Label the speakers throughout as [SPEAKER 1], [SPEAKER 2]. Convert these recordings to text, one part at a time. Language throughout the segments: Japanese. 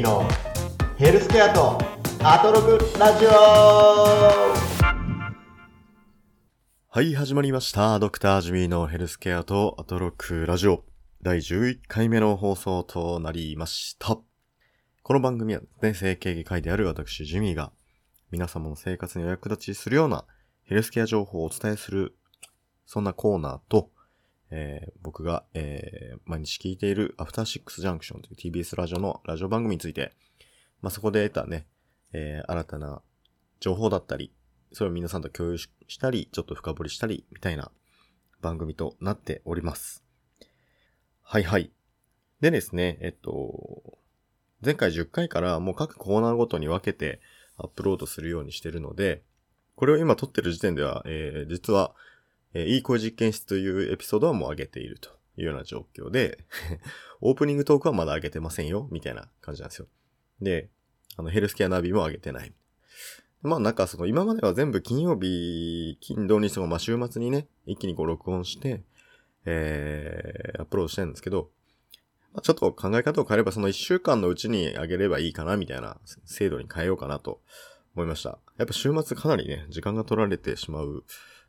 [SPEAKER 1] ーのヘルスケアとアトロクラジオ
[SPEAKER 2] はい、始まりました。ドクタージミーのヘルスケアとアトロクラジオ第11回目の放送となりました。この番組はですね、整形外科医である私ジミーが皆様の生活にお役立ちするようなヘルスケア情報をお伝えするそんなコーナーと、えー僕が、えー毎日聞いているアフターシックスジャンクションという TBS ラジオのラジオ番組について、まあ、そこで得たね、えー新たな情報だったり、それを皆さんと共有したり、ちょっと深掘りしたり、みたいな番組となっております。はいはい。でですね、えっと、前回10回からもう各コーナーごとに分けてアップロードするようにしてるので、これを今撮ってる時点では、えー実は、えーいい声実験室というエピソードはもう上げているというような状況で、オープニングトークはまだ上げてませんよ、みたいな感じなんですよ。で、あの、ヘルスケアナビも上げてない。まあなんかその今までは全部金曜日、金土日とかまあ週末にね、一気にこう録音して、えー、アップロードしてるんですけど、まあ、ちょっと考え方を変えればその一週間のうちに上げればいいかなみたいな制度に変えようかなと思いました。やっぱ週末かなりね、時間が取られてしまう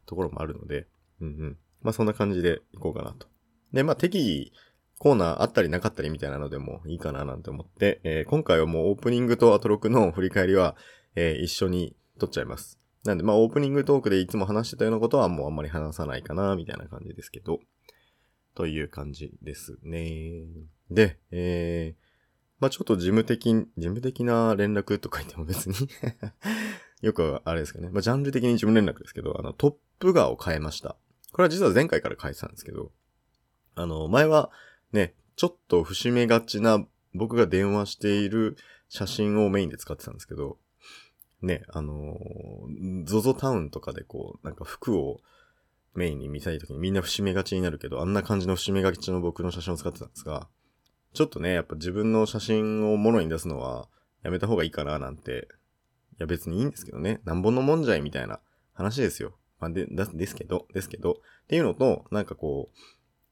[SPEAKER 2] ところもあるので、うんうん。まあそんな感じでいこうかなと。で、まあ適宜コーナーあったりなかったりみたいなのでもいいかななんて思って、えー今回はもうオープニングとアトロクの振り返りは、えー一緒に撮っちゃいます。なんで、まあ、オープニングトークでいつも話してたようなことはもうあんまり話さないかな、みたいな感じですけど、という感じですね。で、えー、まあ、ちょっと事務的、事務的な連絡とか言っても別によくあれですかね。まあ、ジャンル的に事務連絡ですけど、あの、トップ画を変えました。これは実は前回から変えてたんですけど、あの、前はね、ちょっと節目がちな僕が電話している写真をメインで使ってたんですけど、ね、あのー、ゾゾタウンとかでこう、なんか服をメインに見たいときにみんな節目がちになるけど、あんな感じの節目がちの僕の写真を使ってたんですが、ちょっとね、やっぱ自分の写真をものに出すのはやめた方がいいかななんて、や別にいいんですけどね、なんぼのもんじゃいみたいな話ですよ。まあ、で、だですけど、ですけど、っていうのと、なんかこう、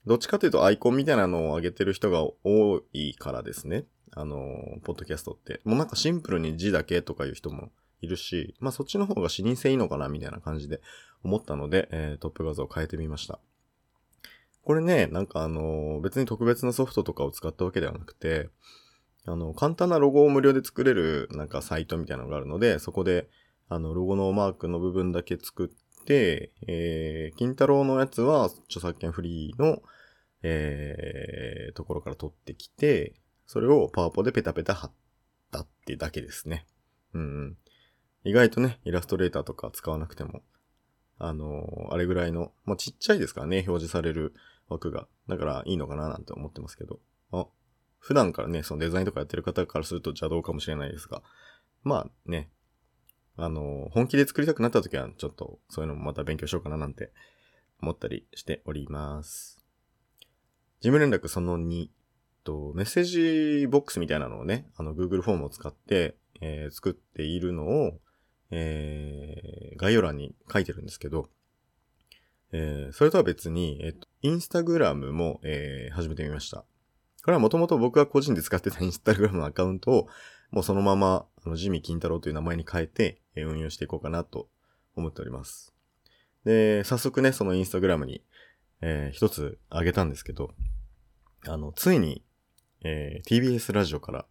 [SPEAKER 2] どっちかというとアイコンみたいなのを上げてる人が多いからですね。あのー、ポッドキャストって。もうなんかシンプルに字だけとかいう人もいるし、まあそっちの方が視認性いいのかなみたいな感じで思ったので、えートップ画像を変えてみました。これね、なんかあのー別に特別なソフトとかを使ったわけではなくて、あの、簡単なロゴを無料で作れるなんかサイトみたいなのがあるので、そこで、あの、ロゴのマークの部分だけ作って、えー、金太郎のやつは著作権フリーの、えー、ところから取ってきて、それをパワポでペタペタ貼ったってだけですね。うんうん。意外とね、イラストレーターとか使わなくても、あのーあれぐらいの、まあ、ちっちゃいですからね、表示される枠が。だからいいのかななんて思ってますけど。あ、普段からね、そのデザインとかやってる方からすると邪道かもしれないですが。まあね、あの本気で作りたくなった時は、ちょっとそういうのもまた勉強しようかななんて思ったりしております。事務連絡その2と、メッセージボックスみたいなのをね、あの Google フォームを使って、えー作っているのを、えー概要欄に書いてるんですけど、えーそれとは別に、えっと、インスタグラムも、えー始めてみました。これはもともと僕が個人で使ってたインスタグラムのアカウントを、もうそのまま、あの、ジミー金太郎という名前に変えて、え運用していこうかなと思っております。で、早速ね、そのインスタグラムに、えー一つあげたんですけど、あの、ついに、えー TBS ラジオから、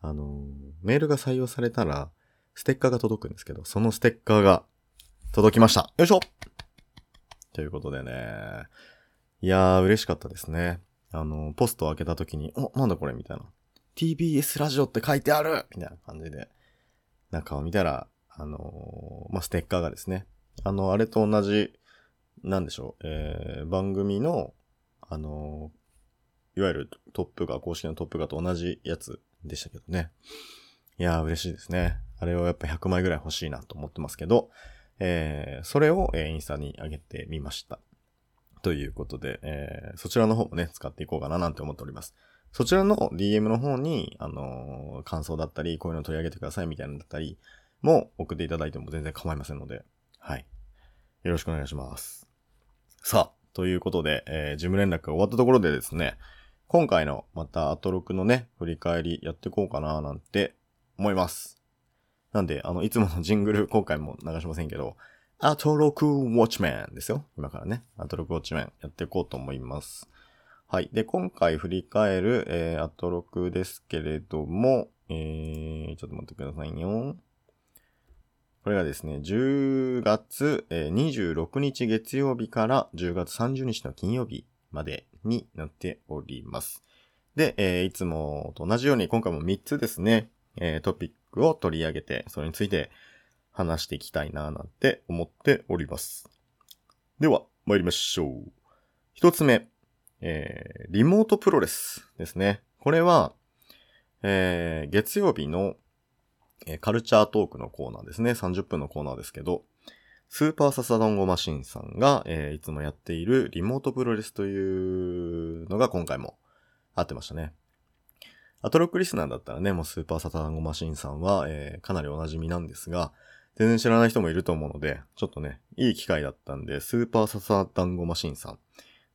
[SPEAKER 2] あのーメールが採用されたら、ステッカーが届くんですけど、そのステッカーが届きました。よいしょということでね、いやー、嬉しかったですね。あのポストを開けた時に、お、なんだこれみたいな。TBS ラジオって書いてあるみたいな感じで、中を見たら、あのーまあ、ステッカーがですね、あの、あれと同じ、なんでしょう、えー、番組の、あのーいわゆるトップが、公式のトップがと同じやつでしたけどね。いやー、嬉しいですね。あれをやっぱ100枚ぐらい欲しいなと思ってますけど、えー、それを、えーインスタに上げてみました。ということで、えー、そちらの方もね、使っていこうかななんて思っております。そちらの DM の方に、あのー感想だったり、こういうの取り上げてくださいみたいなのだったり、も送っていただいても全然構いませんので、はい。よろしくお願いします。さあ、ということで、えー、事務連絡が終わったところでですね、今回のまたアトロクのね、振り返りやっていこうかななんて思います。なんで、あの、いつものジングル今回も流しませんけど、アトロクウォッチメンですよ。今からね、アトロクウォッチメンやっていこうと思います。はい。で、今回振り返る、えー、アトロクですけれども、えー、ちょっと待ってくださいよ。これがですね、10月、えー26日月曜日から10月30日の金曜日までになっております。で、えーいつもと同じように今回も3つですね、えートピックを取り上げて、それについて話していきたいななんて思っております。では、参りましょう。一つ目、えーリモートプロレスですね。これは、えー月曜日の、えーカルチャートークのコーナーですね。30分のコーナーですけど、スーパーササダンゴマシンさんが、えーいつもやっているリモートプロレスというのが今回もあってましたね。アトロックリスナーだったらね、もうスーパーササダンゴマシンさんは、えーかなりお馴染みなんですが、全然知らない人もいると思うので、ちょっとね、いい機会だったんで、スーパーササダンゴマシンさん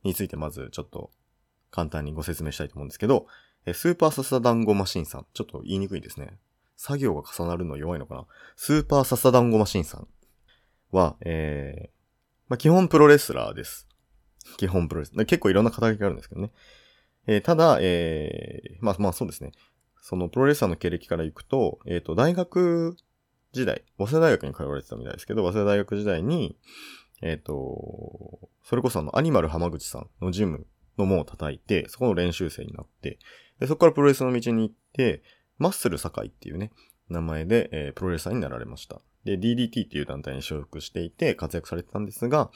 [SPEAKER 2] についてまずちょっと簡単にご説明したいと思うんですけど、えスーパーササダンゴマシンさん、ちょっと言いにくいですね。作業が重なるの弱いのかな？スーパーササダンゴマシンさんは、えー、まあ、基本プロレスラーです。基本プロレス。結構いろんな肩書きがあるんですけどね。えーただ、えー、まあまあそうですね。そのプロレスラーの経歴からいくと、えっ、と、大学時代、早稲田大学に通われてたみたいですけど、早稲田大学時代に、えっ、と、それこそあの、アニマル浜口さんのジムの門を叩いて、そこの練習生になって、でそこからプロレスの道に行って、マッスル堺っていうね、名前で、えープロレスラーになられました。で、DDT っていう団体に所属していて活躍されてたんですが、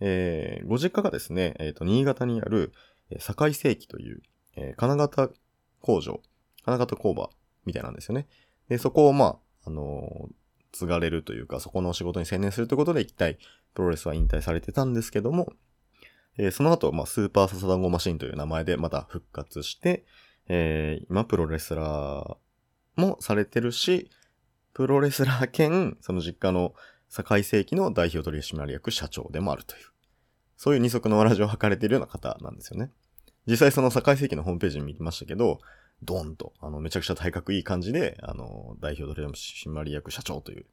[SPEAKER 2] えーご実家がですね、えっ、と、新潟にある、えー堺世紀という、えー金型工場、金型工場みたいなんですよね。で、そこを、まあ、あの継がれるというか、そこの仕事に専念するということで、一体、プロレスは引退されてたんですけども、えーその後、まあ、スーパーササダンゴマシンという名前でまた復活して、えー今、プロレスラーもされてるし、プロレスラー兼、その実家の堺世紀の代表取締役社長でもあるという、そういう二足のわらじを図れているような方なんですよね。実際その堺世紀のホームページに見ましたけど、ドーンと、あの、めちゃくちゃ体格いい感じで、あの、代表取締役社長という、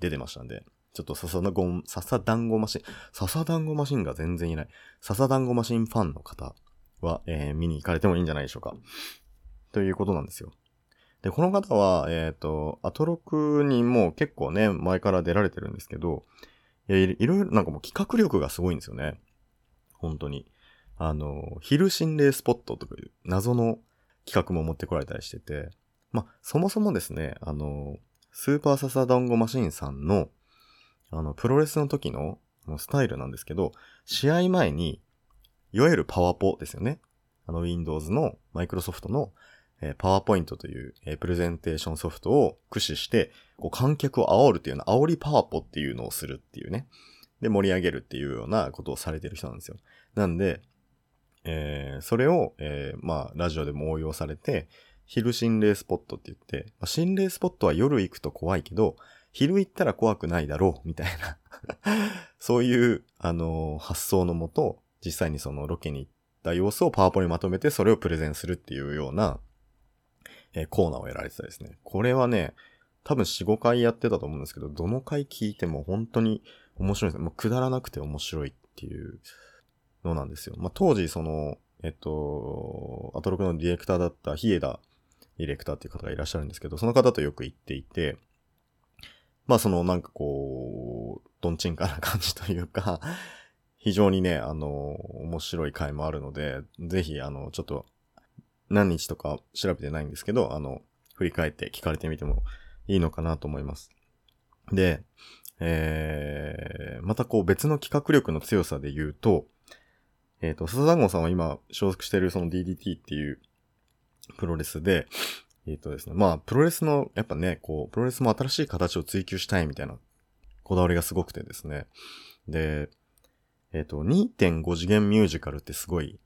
[SPEAKER 2] 出てましたんで、ちょっと笹団子、笹団子マシン、笹団子マシンが全然いない。笹団子マシンファンの方は、えー見に行かれてもいいんじゃないでしょうか。ということなんですよ。で、この方は、えっ、と、アトロクにも結構ね、前から出られてるんですけど、いやいいろいろ、なんかもう企画力がすごいんですよね。本当に。あの、昼心霊スポットとかいう謎の企画も持ってこられたりしてて、まあ、そもそもですね、あの、スーパーササダンゴマシンさんの、あの、プロレスの時のスタイルなんですけど、試合前に、いわゆるパワポですよね。あの、Windows の、マイクロソフトの、えー、パワーポイントという、えープレゼンテーションソフトを駆使して、こう観客を煽るっていうような、煽りパワポっていうのをするっていうね。で、盛り上げるっていうようなことをされてる人なんですよ。なんで、えーそれを、えーまあ、ラジオでも応用されて、昼心霊スポットって言って、まあ、心霊スポットは夜行くと怖いけど、昼行ったら怖くないだろう、みたいな。そういう、あのー発想のもと、実際にそのロケに行った様子をパワポにまとめて、それをプレゼンするっていうような、えーコーナーをやられてたですね。これはね、多分4、5回やってたと思うんですけど、どの回聞いても本当に面白いです。もうくだらなくて面白いっていうのなんですよ。まあ、当時、その、えっと、アトロクのディレクターだったヒエダディレクターっていう方がいらっしゃるんですけど、その方とよく行っていて、まあそのなんかこう、どんちんかな感じというか、非常にね、あの、面白い回もあるので、ぜひ、あの、ちょっと、何日とか調べてないんですけど、あの、振り返って聞かれてみてもいいのかなと思います。で、えー、またこう別の企画力の強さで言うと、えっ、と、笹団子さんは今所属しているその DDT っていうプロレスで、えっ、とですね、まあ、プロレスの、やっぱね、こう、プロレスも新しい形を追求したいみたいなこだわりがすごくてですね。で、えっ、と、2.5次元ミュージカルってすごい、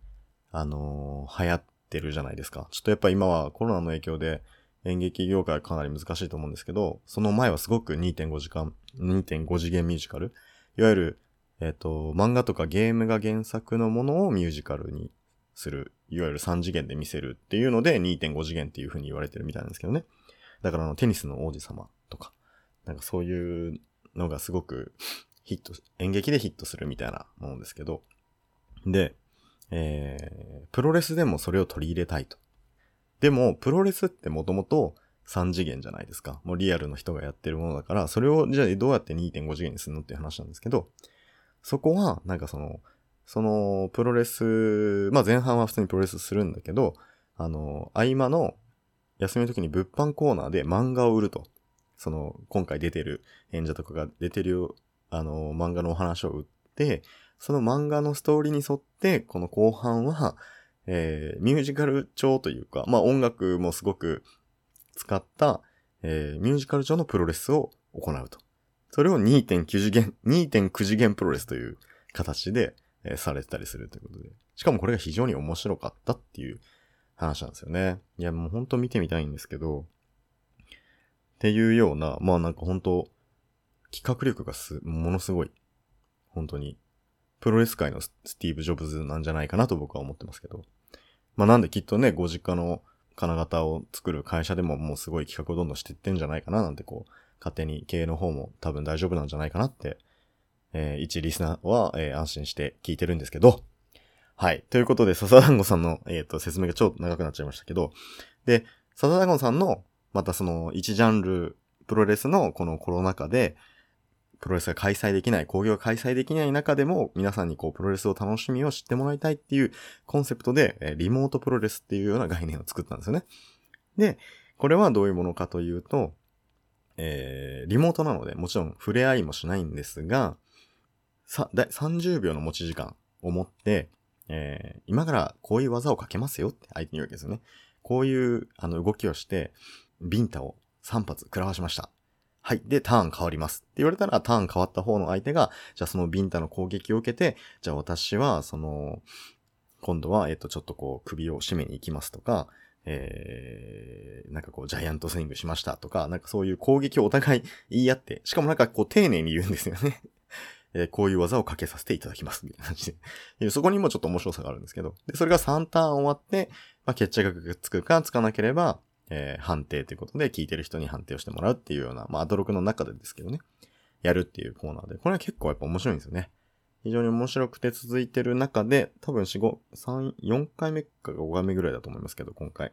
[SPEAKER 2] あのー流行ってるじゃないですか。ちょっとやっぱ今はコロナの影響で演劇業界はかなり難しいと思うんですけど、その前はすごく2.5時間、2.5次元ミュージカル。いわゆる、えっ、と、漫画とかゲームが原作のものをミュージカルにするいわゆる3次元で見せるっていうので2.5次元っていう風に言われてるみたいなんですけどね。だからあのテニスの王子様とか、なんかそういうのがすごくヒット、演劇でヒットするみたいなものですけど。で、えー、プロレスでもそれを取り入れたいと。でも、プロレスってもともと3次元じゃないですか。もうリアルの人がやってるものだから、それをじゃあどうやって2.5次元にするのっていう話なんですけど、そこは、なんかその、その、プロレス、まあ前半は普通にプロレスするんだけど、あの、合間の休みの時に物販コーナーで漫画を売ると。その、今回出てる演者とかが出てる、あの、漫画のお話を売って、その漫画のストーリーに沿って、この後半は、えー、ミュージカル調というか、まあ音楽もすごく使った、えー、ミュージカル調のプロレスを行うと。それを2.9次元、2.9次元プロレスという形で、えー、されてたりするということで。しかもこれが非常に面白かったっていう話なんですよね。いや、もうほんと見てみたいんですけど、っていうような、まあなんか本当企画力がす、ものすごい。本当に。プロレス界のスティーブ・ジョブズなんじゃないかなと僕は思ってますけど。まあなんできっとね、ご実家の金型を作る会社でももうすごい企画をどんどんしていってんじゃないかななんてこう、勝手に経営の方も多分大丈夫なんじゃないかなって、えー、一リスナーは、えー、安心して聞いてるんですけど、はい。ということで、笹団子さんの、えっ、ー、と、説明が超長くなっちゃいましたけど、で、笹団子さんの、またその、一ジャンル、プロレスのこのコロナ禍で、プロレスが開催できない、工業が開催できない中でも、皆さんにこう、プロレスを楽しみを知ってもらいたいっていうコンセプトで、えリモートプロレスっていうような概念を作ったんですよね。で、これはどういうものかというと、えー、リモートなので、もちろん触れ合いもしないんですが、さ、だ30秒の持ち時間を持って、えー、今からこういう技をかけますよって相手に言うわけですよね。こういう、あの、動きをして、ビンタを3発食らわしました。はい。で、ターン変わります。って言われたら、ターン変わった方の相手が、じゃあそのビンタの攻撃を受けて、じゃあ私は、その、今度は、えっ、と、ちょっとこう、首を締めに行きますとか、えー、なんかこう、ジャイアントスイングしましたとか、なんかそういう攻撃をお互い言い合って、しかもなんかこう、丁寧に言うんですよね。えー、こういう技をかけさせていただきます。みたいな感じ で。そこにもちょっと面白さがあるんですけど。で、それが3ターン終わって、まあ、決着がつくかつかなければ、えー、判定ということで、聞いてる人に判定をしてもらうっていうような、まあ、アドロクの中でですけどね。やるっていうコーナーで。これは結構やっぱ面白いんですよね。非常に面白くて続いてる中で、多分4、5、3、4回目か5回目ぐらいだと思いますけど、今回。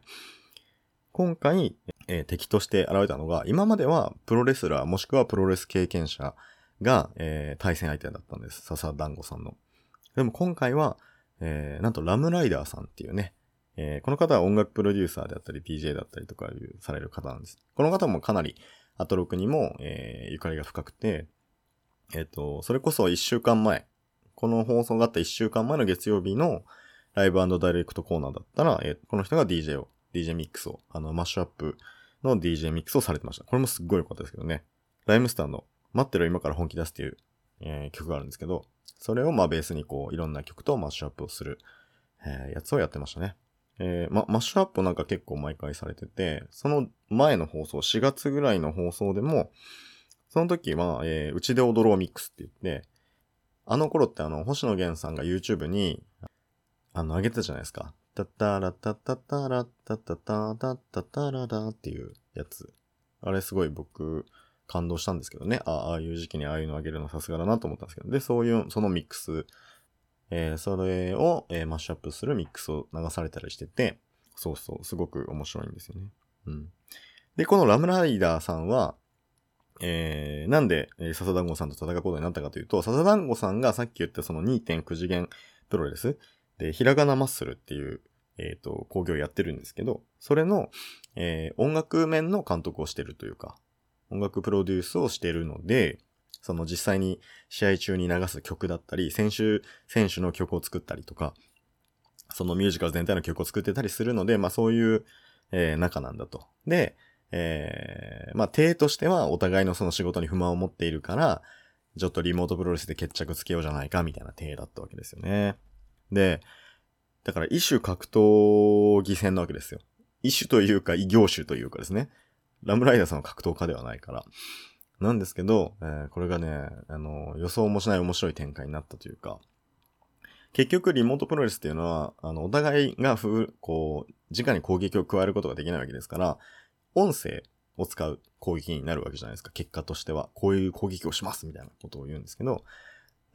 [SPEAKER 2] 今回、えー、敵として現れたのが、今まではプロレスラーもしくはプロレス経験者が、えー、対戦相手だったんです。笹団子さんの。でも今回は、えー、なんとラムライダーさんっていうね、えー、この方は音楽プロデューサーであったり DJ だったりとかいうされる方なんです。この方もかなりアトロクにも、えー、ゆかりが深くて、えっ、ー、と、それこそ一週間前、この放送があった1週間前の月曜日のライブダイレクトコーナーだったら、えー、この人が DJ を、DJ ミックスを、あの、マッシュアップの DJ ミックスをされてました。これもすっごい良かったですけどね。ライムスターの待ってろ今から本気出すっていう、えー、曲があるんですけど、それをまあベースにこう、いろんな曲とマッシュアップをする、えー、やつをやってましたね。えー、ま、マッシュアップなんか結構毎回されてて、その前の放送、4月ぐらいの放送でも、その時は、えー、うちで踊ろうミックスって言って、あの頃ってあの、星野源さんが YouTube に、あの、上げたじゃないですか。タッタラタタタラタタタタタタララっていうやつ。あれすごい僕、感動したんですけどね。あああいう時期にああいうのあげるのさすがだなと思ったんですけど。で、そういう、そのミックス、えー、それを、えー、マッシュアップするミックスを流されたりしてて、そうそう、すごく面白いんですよね。うん。で、このラムライダーさんは、えー、なんで、えー、笹団子さんと戦うことになったかというと、笹団子さんがさっき言ったその2.9次元プロレスで、ひらがなマッスルっていう、えっ、ー、と、工業をやってるんですけど、それの、えー、音楽面の監督をしてるというか、音楽プロデュースをしてるので、その実際に試合中に流す曲だったり、選手、選手の曲を作ったりとか、そのミュージカル全体の曲を作ってたりするので、まあそういう、えー、仲なんだと。で、えー、まあ、体としてはお互いのその仕事に不満を持っているから、ちょっとリモートプロレスで決着つけようじゃないか、みたいな体だったわけですよね。で、だから異種格闘技戦なわけですよ。異種というか異業種というかですね。ラムライダーさんは格闘家ではないから。なんですけど、えー、これがね、あの、予想もしない面白い展開になったというか、結局リモートプロレスっていうのは、あの、お互いがふ、こう、直に攻撃を加えることができないわけですから、音声を使う攻撃になるわけじゃないですか。結果としては。こういう攻撃をしますみたいなことを言うんですけど、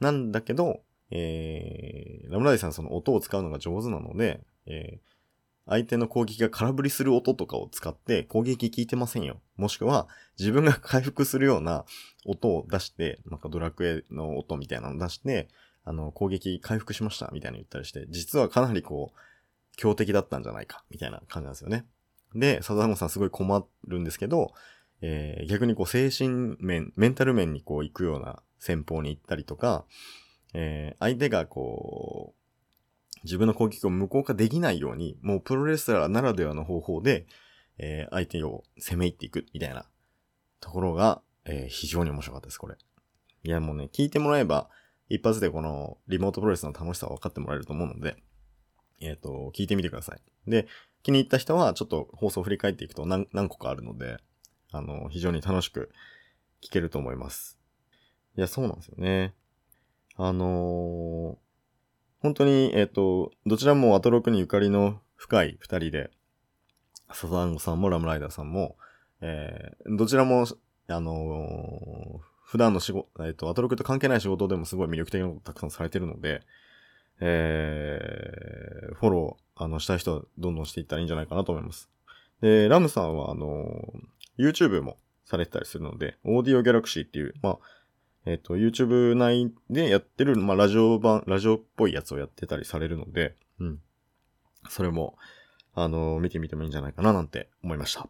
[SPEAKER 2] なんだけど、えー、ラムライさんその音を使うのが上手なので、えー、相手の攻撃が空振りする音とかを使って攻撃聞いてませんよ。もしくは自分が回復するような音を出して、なんかドラクエの音みたいなのを出して、あの、攻撃回復しましたみたいに言ったりして、実はかなりこう、強敵だったんじゃないかみたいな感じなんですよね。で、サザンゴさんすごい困るんですけど、えー、逆にこう精神面、メンタル面にこう行くような戦法に行ったりとか、えー、相手がこう、自分の攻撃を無効化できないように、もうプロレスラーならではの方法で、えー、相手を攻め入っていくみたいなところが、えー、非常に面白かったです、これ。いや、もうね、聞いてもらえば、一発でこのリモートプロレスの楽しさを分かってもらえると思うので、えっ、ー、と、聞いてみてください。で、気に入った人はちょっと放送を振り返っていくと何個かあるので、あの、非常に楽しく聞けると思います。いや、そうなんですよね。あのー、本当に、えっ、ー、と、どちらもアトロクにゆかりの深い二人で、サザンゴさんもラムライダーさんも、えー、どちらも、あの、普段の仕事、えっ、と、アトロクと関係ない仕事でもすごい魅力的なことをたくさんされてるので、えー、フォロー、あの、したい人はどんどんしていったらいいんじゃないかなと思います。で、ラムさんは、あの、YouTube もされてたりするので、オーディオギャラクシーっていう、まあ、えっ、ー、と、YouTube 内でやってる、まあ、ラジオ版、ラジオっぽいやつをやってたりされるので、うん。それも、あの、見てみてもいいんじゃないかななんて思いました。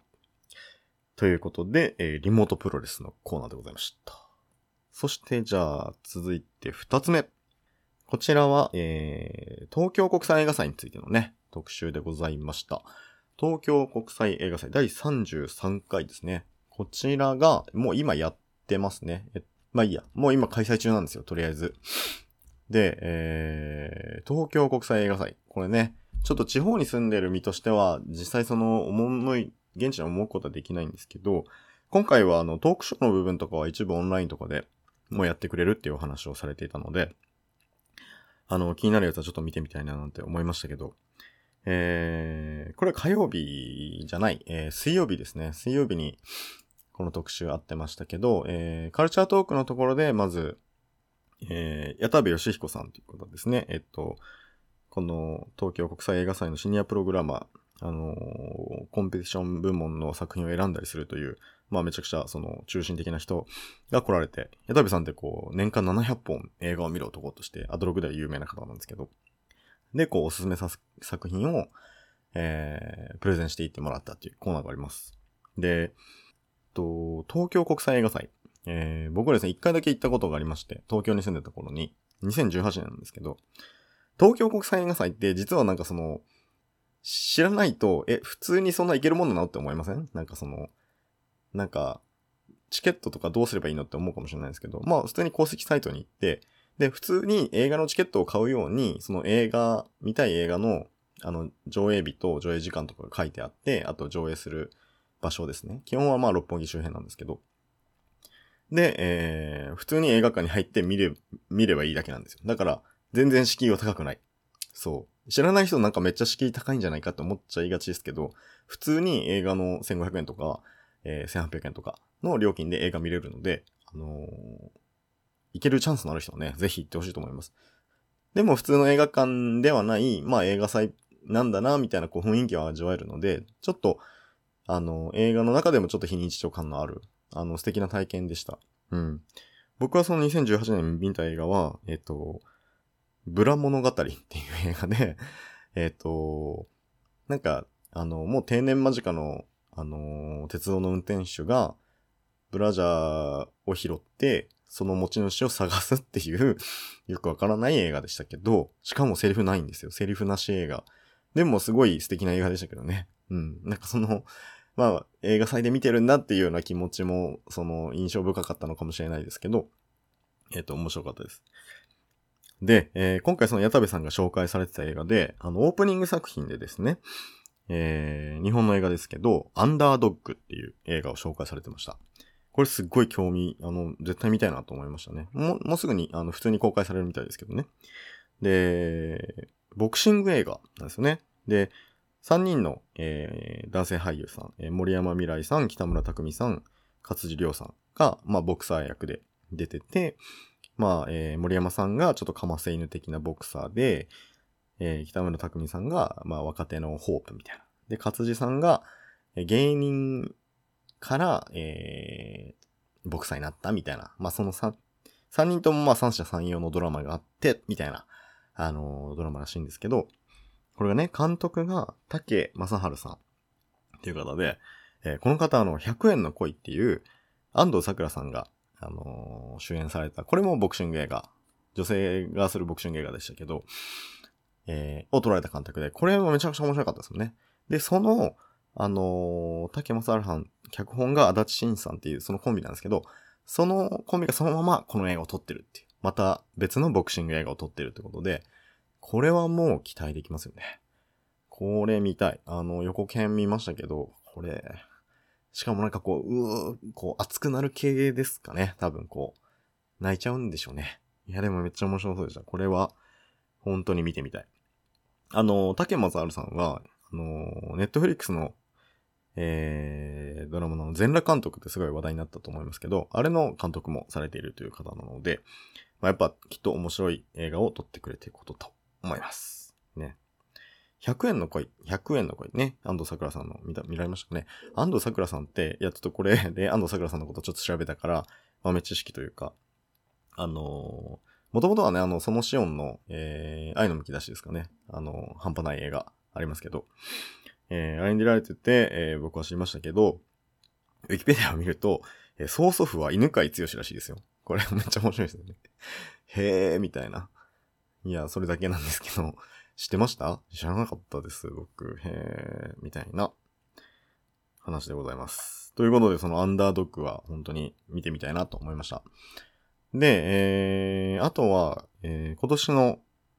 [SPEAKER 2] ということで、えー、リモートプロレスのコーナーでございました。そして、じゃあ、続いて二つ目。こちらは、えー、東京国際映画祭についてのね、特集でございました。東京国際映画祭第33回ですね。こちらが、もう今やってますね。えまあいいや。もう今開催中なんですよ、とりあえず。で、えー、東京国際映画祭。これね、ちょっと地方に住んでる身としては、実際その、思い、現地に思うことはできないんですけど、今回はあの、トークショーの部分とかは一部オンラインとかでもうやってくれるっていうお話をされていたので、あの、気になるやつはちょっと見てみたいななんて思いましたけど、えー、これ火曜日じゃない、えー、水曜日ですね。水曜日にこの特集あってましたけど、えー、カルチャートークのところで、まず、えー、矢田部義彦さんということですね。えっと、この東京国際映画祭のシニアプログラマー、あのー、コンペティション部門の作品を選んだりするという、まあめちゃくちゃその中心的な人が来られて、矢田部さんってこう、年間700本映画を見る男として、アドログでは有名な方なんですけど、で、こう、おすすめさ作品を、えー、プレゼンしていってもらったっていうコーナーがあります。で、と、東京国際映画祭。えー、僕はですね、一回だけ行ったことがありまして、東京に住んでた頃に、2018年なんですけど、東京国際映画祭って実はなんかその、知らないと、え、普通にそんな行けるもんなのって思いません？なんかその、なんか、チケットとかどうすればいいのって思うかもしれないですけど、まあ普通に公式サイトに行って、で、普通に映画のチケットを買うように、その映画、見たい映画の、あの、上映日と上映時間とかが書いてあって、あと上映する場所ですね。基本はまあ六本木周辺なんですけど。で、えー、普通に映画館に入って見れ、見ればいいだけなんですよ。だから、全然敷居は高くない。そう。知らない人なんかめっちゃ敷居高いんじゃないかって思っちゃいがちですけど、普通に映画の1500円とか、えー、1800円とかの料金で映画見れるので、あのー、行けるチャンスのある人はね、ぜひ行ってほしいと思います。でも普通の映画館ではない、まあ映画祭なんだな、みたいなこう雰囲気を味わえるので、ちょっと、あの、映画の中でもちょっと非日常感のある、あの、素敵な体験でした。うん。僕はその2018年見た映画は、えっと、ブラ物語っていう映画で、えっと、なんか、あの、もう定年間近のあの、鉄道の運転手が、ブラジャーを拾って、その持ち主を探すっていう よくわからない映画でしたけど、しかもセリフないんですよ。セリフなし映画。でもすごい素敵な映画でしたけどね。うん。なんかその、まあ、映画祭で見てるんだっていうような気持ちも、その、印象深かったのかもしれないですけど、えっ、ー、と、面白かったです。で、えー、今回その矢田部さんが紹介されてた映画で、あの、オープニング作品でですね、えー、日本の映画ですけど、アンダードッグっていう映画を紹介されてました。これすっごい興味、あの、絶対見たいなと思いましたね。もう、もうすぐに、あの、普通に公開されるみたいですけどね。で、ボクシング映画なんですよね。で、3人の、えー男性俳優さん、えー森山未来さん、北村匠海さん、勝地涼さんが、まあ、ボクサー役で出てて、まあ、えー森山さんがちょっとかませ犬的なボクサーで、えー北村匠海さんが、まあ、若手のホープみたいな。で、勝地さんが、芸人から、えーボクサーになったみたいな。まあ、その3、三人ともまあ三者三様のドラマがあって、みたいな、あのードラマらしいんですけど、これがね、監督が竹正治さんっていう方で、えーこの方あの、100円の恋っていう、安藤桜さんが、あのー主演された、これもボクシング映画、女性がするボクシング映画でしたけど、えーを撮られた監督で、これもめちゃくちゃ面白かったですよね。で、その、あのー竹正治さん、脚本が足立慎さんっていうそのコンビなんですけど、そのコンビがそのままこの映画を撮ってるっていう。また別のボクシング映画を撮ってるってことで、これはもう期待できますよね。これ見たい。あの、横剣見ましたけど、これ、しかもなんかこう、うー、こう、熱くなる系ですかね。多分こう、泣いちゃうんでしょうね。いや、でもめっちゃ面白そうでした。これは、本当に見てみたい。あの、竹松あるさんは、あの、ネットフリックスの、えー、ドラマの全裸監督ってすごい話題になったと思いますけど、あれの監督もされているという方なので、まあ、やっぱきっと面白い映画を撮ってくれていることと思います。ね。100円の恋、100円の恋ね。安藤桜さんの見た、見られましたかね。安藤桜さんって、いや、ちょっとこれで安藤桜さんのことちょっと調べたから、豆知識というか、あのもともとはね、あの、そのシオンの、えー、愛のむき出しですかね。あの半端ない映画ありますけど、えー、あれに出られてて、えー僕は知りましたけど、ウィキペディアを見ると、えー曽祖父は犬飼剛らしいですよ。これめっちゃ面白いですよね。へー、みたいな。いや、それだけなんですけど、知ってました？知らなかったです、僕。へー、みたいな話でございます。ということで、そのアンダードッグは本当に見てみたいなと思いました。で、えー、あとは、えー今年の、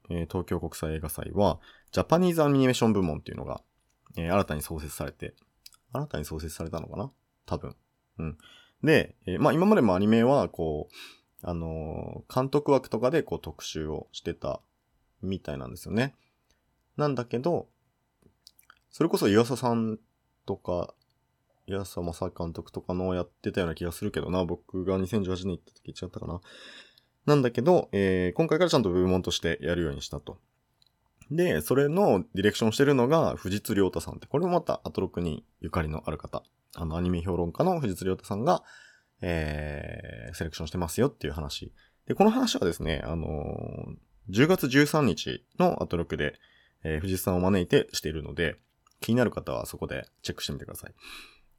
[SPEAKER 2] えー東京国際映画祭は、ジャパニーズアニメーション部門っていうのが、えー新たに創設されて、新たに創設されたのかな？多分。うん。で、えーまあ今までもアニメは、こう、あのー監督枠とかでこう特集をしてたみたいなんですよね。なんだけど、それこそ岩佐さんとか、岩佐正監督とかのやってたような気がするけどな、僕が2018年行った時違ったかな。なんだけど、えー今回からちゃんと部門としてやるようにしたと。で、それのディレクションしてるのが藤津亮太さんって、これもまたアトロクにゆかりのある方。あの、アニメ評論家の藤津亮太さんが、えー、セレクションしてますよっていう話。で、この話はですね、あのー10月13日のアトロクで、えー藤津さんを招いてしているので、気になる方はそこでチェックしてみてください。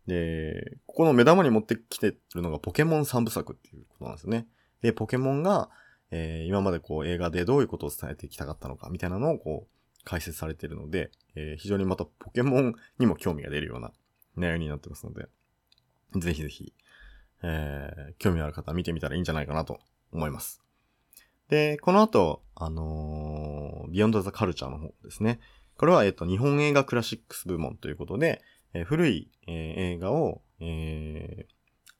[SPEAKER 2] で、ここの目玉に持ってきてるのがポケモン3部作っていうことなんですね。で、ポケモンが、えー今までこう映画でどういうことを伝えていきたかったのかみたいなのをこう解説されているので、えー非常にまたポケモンにも興味が出るような内容になってますので、ぜひぜひ、えー興味のある方は見てみたらいいんじゃないかなと思います。で、この後、あのー、ビヨンドザカルチャーの方ですね。これは、えっと、日本映画クラシックス部門ということで、えー古い、えー映画を、えー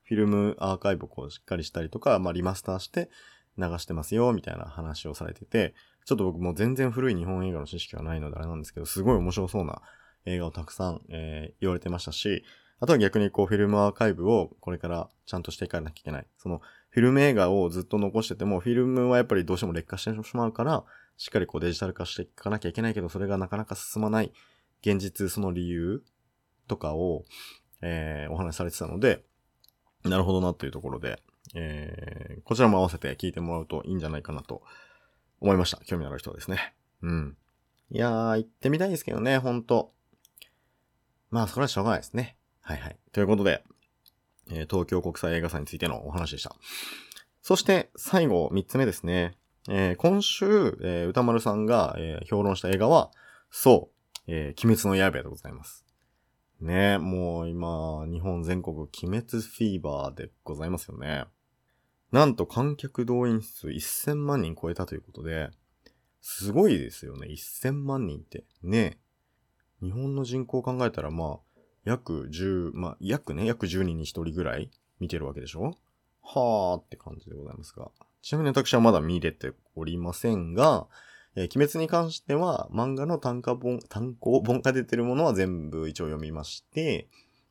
[SPEAKER 2] フィルムアーカイブをこうしっかりしたりとか、まあ、リマスターして流してますよ、みたいな話をされてて、ちょっと僕も全然古い日本映画の知識がないのであれなんですけど、すごい面白そうな映画をたくさん、えー言われてましたし、あとは逆にこうフィルムアーカイブをこれからちゃんとしていかなきゃいけない。そのフィルム映画をずっと残してても、フィルムはやっぱりどうしても劣化してしまうから、しっかりこうデジタル化していかなきゃいけないけど、それがなかなか進まない現実、その理由とかを、えーお話しされてたので、なるほどなというところで、えーこちらも合わせて聞いてもらうといいんじゃないかなと思いました。興味のある人はですね。うん。いやー、行ってみたいですけどね、ほんと。まあ、それはしょうがないですね。はいはい。ということで、えー東京国際映画祭についてのお話でした。そして、最後、三つ目ですね。えー今週、えー歌丸さんが、えー評論した映画は、そう、えー鬼滅の刃でございます。ねもう今、日本全国鬼滅フィーバーでございますよね。なんと観客動員数1000万人超えたということで、すごいですよね。1000万人って。ね日本の人口を考えたら、まあ、約10、まあ、約ね、約10人に1人ぐらい見てるわけでしょ？はーって感じでございますが。ちなみに私はまだ見れておりませんが、えー鬼滅に関しては漫画の単価本、単行本が出てるものは全部一応読みまして、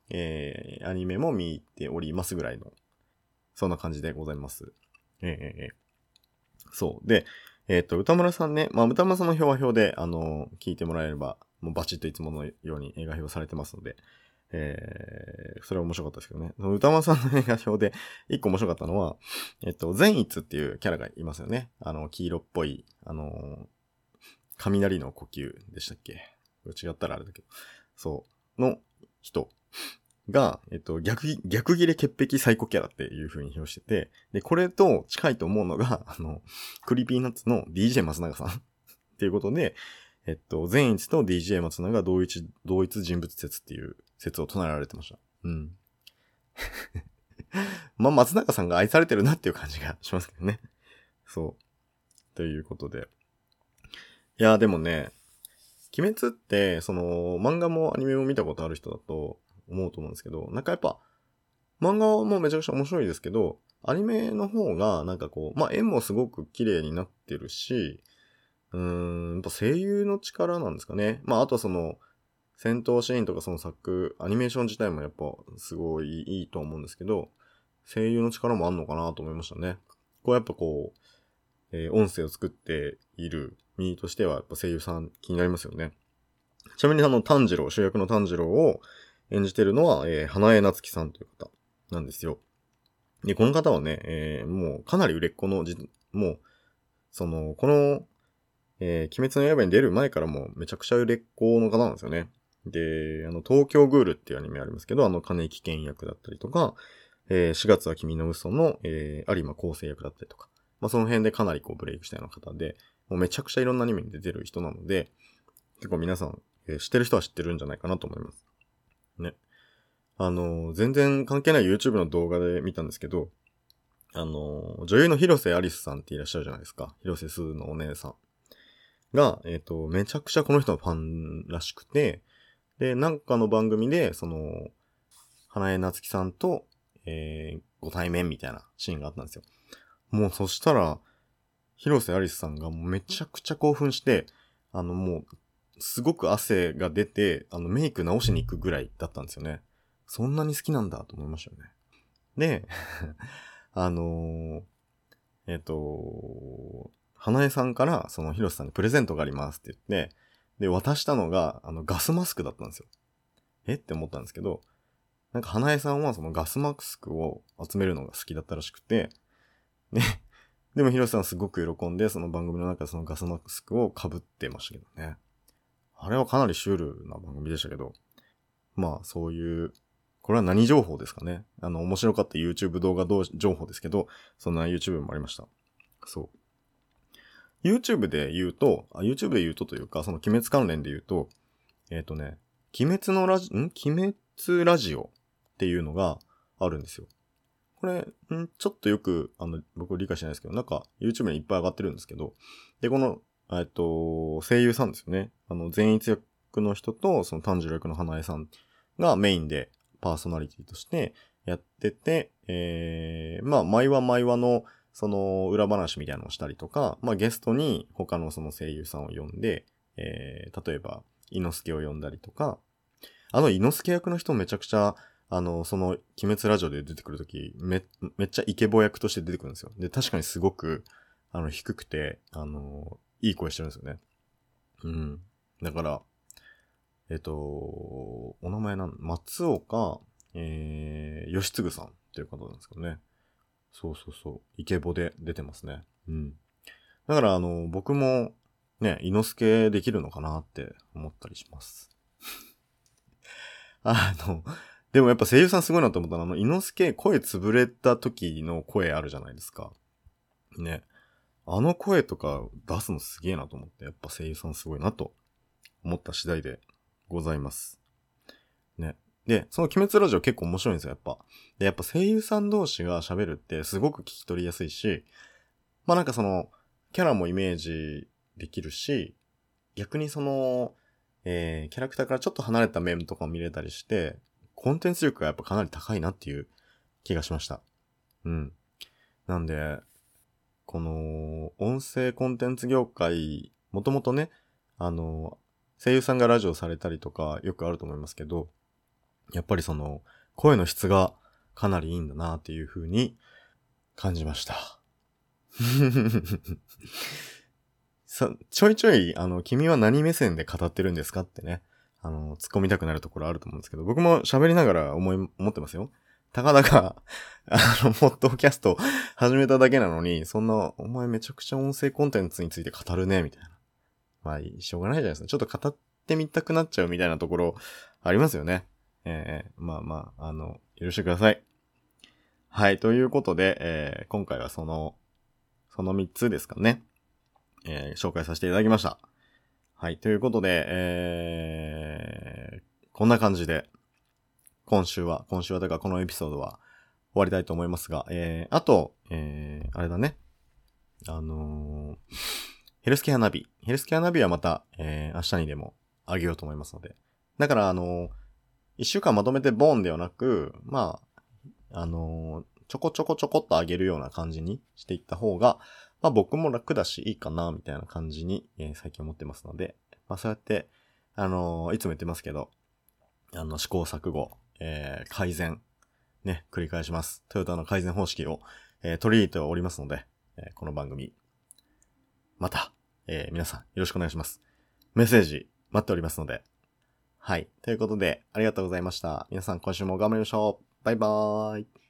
[SPEAKER 2] えーアニメも見ておりますぐらいの、そんな感じでございます。えーえーえそう。で、えっ、と、歌村さんね、まあ、歌村さんの表は表で、あの聞いてもらえれば、もうバチッといつものように映画表されてますので、えー、それは面白かったですけどね。歌丸さんの映画表で、一個面白かったのは、えっと、善逸っていうキャラがいますよね。あの、黄色っぽい、あの、雷の呼吸でしたっけ？違ったらあれだけど。そう。の人が、えっと、逆、逆切れ潔癖サイコキャラっていう風に表してて、で、これと近いと思うのが、あの、クリーピーナッツの DJ 松永さん っていうことで、えっと、善逸と DJ 松永同一、同一人物説っていう説を唱えられてました。うん。まあ、松永さんが愛されてるなっていう感じがしますけどね。そう。ということで。いや、でもね、鬼滅って、その、漫画もアニメも見たことある人だと思うと思うんですけど、なんかやっぱ、漫画はもうめちゃくちゃ面白いですけど、アニメの方が、なんかこう、まあ、絵もすごく綺麗になってるし、うーん、やっぱ声優の力なんですかね。まあ、あとはその、戦闘シーンとかその作、アニメーション自体もやっぱすごいいいと思うんですけど、声優の力もあんのかなと思いましたね。こうやっぱこう、えー音声を作っている身としてはやっぱ声優さん気になりますよね。ちなみにあの炭治郎、主役の炭治郎を演じてるのは、えー花江夏樹さんという方なんですよ。で、この方はね、えーもうかなり売れっ子の、もう、その、この、えー鬼滅の刃に出る前からもうめちゃくちゃ売れっ子の方なんですよね。で、あの、東京グールっていうアニメありますけど、あの、金木健役だったりとか、えー4月は君の嘘の、えー有馬構成役だったりとか、まあ、その辺でかなりこうブレイクしたような方で、もうめちゃくちゃいろんなアニメに出てる人なので、結構皆さん、えー知ってる人は知ってるんじゃないかなと思います。あの全然関係ない YouTube の動画で見たんですけど、あの女優の広瀬アリスさんっていらっしゃるじゃないですか。広瀬すずのお姉さん。が、えっ、と、めちゃくちゃこの人のファンらしくて、で、なんかの番組で、その、花江夏樹さんと、えーご対面みたいなシーンがあったんですよ。もうそしたら、広瀬アリスさんがめちゃくちゃ興奮して、あのもう、すごく汗が出て、あのメイク直しに行くぐらいだったんですよね。そんなに好きなんだと思いましたよね。で、あのーえっ、と、花江さんからその広瀬さんにプレゼントがありますって言って、で、渡したのが、あの、ガスマスクだったんですよ。え？って思ったんですけど、なんか花江さんはそのガスマスクを集めるのが好きだったらしくて、ね。でも広瀬さんすごく喜んで、その番組の中でそのガスマスクを被ってましたけどね。あれはかなりシュールな番組でしたけど、まあそういう、これは何情報ですかね？あの、面白かった YouTube 動画どう情報ですけど、そんな YouTube もありました。そう。YouTube で言うと、あ、YouTube で言うとというか、その鬼滅関連で言うと、えっ、とね、鬼滅のラジ、ん？鬼滅ラジオっていうのがあるんですよ。これ、ん？ちょっとよく、あの、僕理解してないですけど、なんか YouTube にいっぱい上がってるんですけど、で、この、えっと、声優さんですよね。あの、善逸役の人と、その炭治郎役の花江さんがメインでパーソナリティとしてやってて、えー、まあ、毎話毎話の、その、裏話みたいなのをしたりとか、まあ、ゲストに他のその声優さんを呼んで、えー、例えば、伊之助を呼んだりとか、あの、伊之助役の人めちゃくちゃ、あの、その、鬼滅ラジオで出てくるとき、め、めっちゃイケボ役として出てくるんですよ。で、確かにすごく、あの、低くて、あの、いい声してるんですよね。うん。だから、えっと、お名前なん、松岡、えー、義継さんっていう方なんですけどね。そうそうそう。イケボで出てますね。うん。だから、あの、僕も、ね、伊之助できるのかなって思ったりします。あの、でもやっぱ声優さんすごいなと思ったのは、あの、伊之助声潰れた時の声あるじゃないですか。ね。あの声とか出すのすげえなと思って、やっぱ声優さんすごいなと思った次第でございます。ね。で、その鬼滅ラジオ結構面白いんですよ、やっぱ。で、やっぱ声優さん同士が喋るってすごく聞き取りやすいし、まあなんかその、キャラもイメージできるし、逆にその、えー、キャラクターからちょっと離れた面とかも見れたりして、コンテンツ力がやっぱかなり高いなっていう気がしました。うん。なんで、この、音声コンテンツ業界もともとね、あの、声優さんがラジオされたりとかよくあると思いますけど、やっぱりその、声の質がかなりいいんだなっていう風に感じました。さ、ちょいちょい、あの、君は何目線で語ってるんですかってね、あの、突っ込みたくなるところあると思うんですけど、僕も喋りながら思い、思ってますよ。たかだか、あの、ポッドキャスト始めただけなのに、そんな、お前めちゃくちゃ音声コンテンツについて語るね、みたいな。まあ、しょうがないじゃないですか。ちょっと語ってみたくなっちゃうみたいなところ、ありますよね。ええまあまあ、あの、許してください。はい、ということで、えー今回はその、その3つですかね。えー紹介させていただきました。はい、ということで、えーこんな感じで、今週は、今週は、だからこのエピソードは終わりたいと思いますが、えーあと、えーあれだね。あのーヘルスケアナビ。ヘルスケアナビはまた、えー明日にでもあげようと思いますので。だから、あのー一週間まとめてボーンではなく、まあ、あのちょこちょこちょこっと上げるような感じにしていった方が、まあ僕も楽だしいいかな、みたいな感じに、えー最近思ってますので、まあそうやって、あのーいつも言ってますけど、あの、試行錯誤、えー改善、ね、繰り返します。トヨタの改善方式を、えー取り入れておりますので、えこの番組、また、えー皆さんよろしくお願いします。メッセージ待っておりますので。はい。ということで、ありがとうございました。皆さん今週も頑張りましょう。バイバーイ。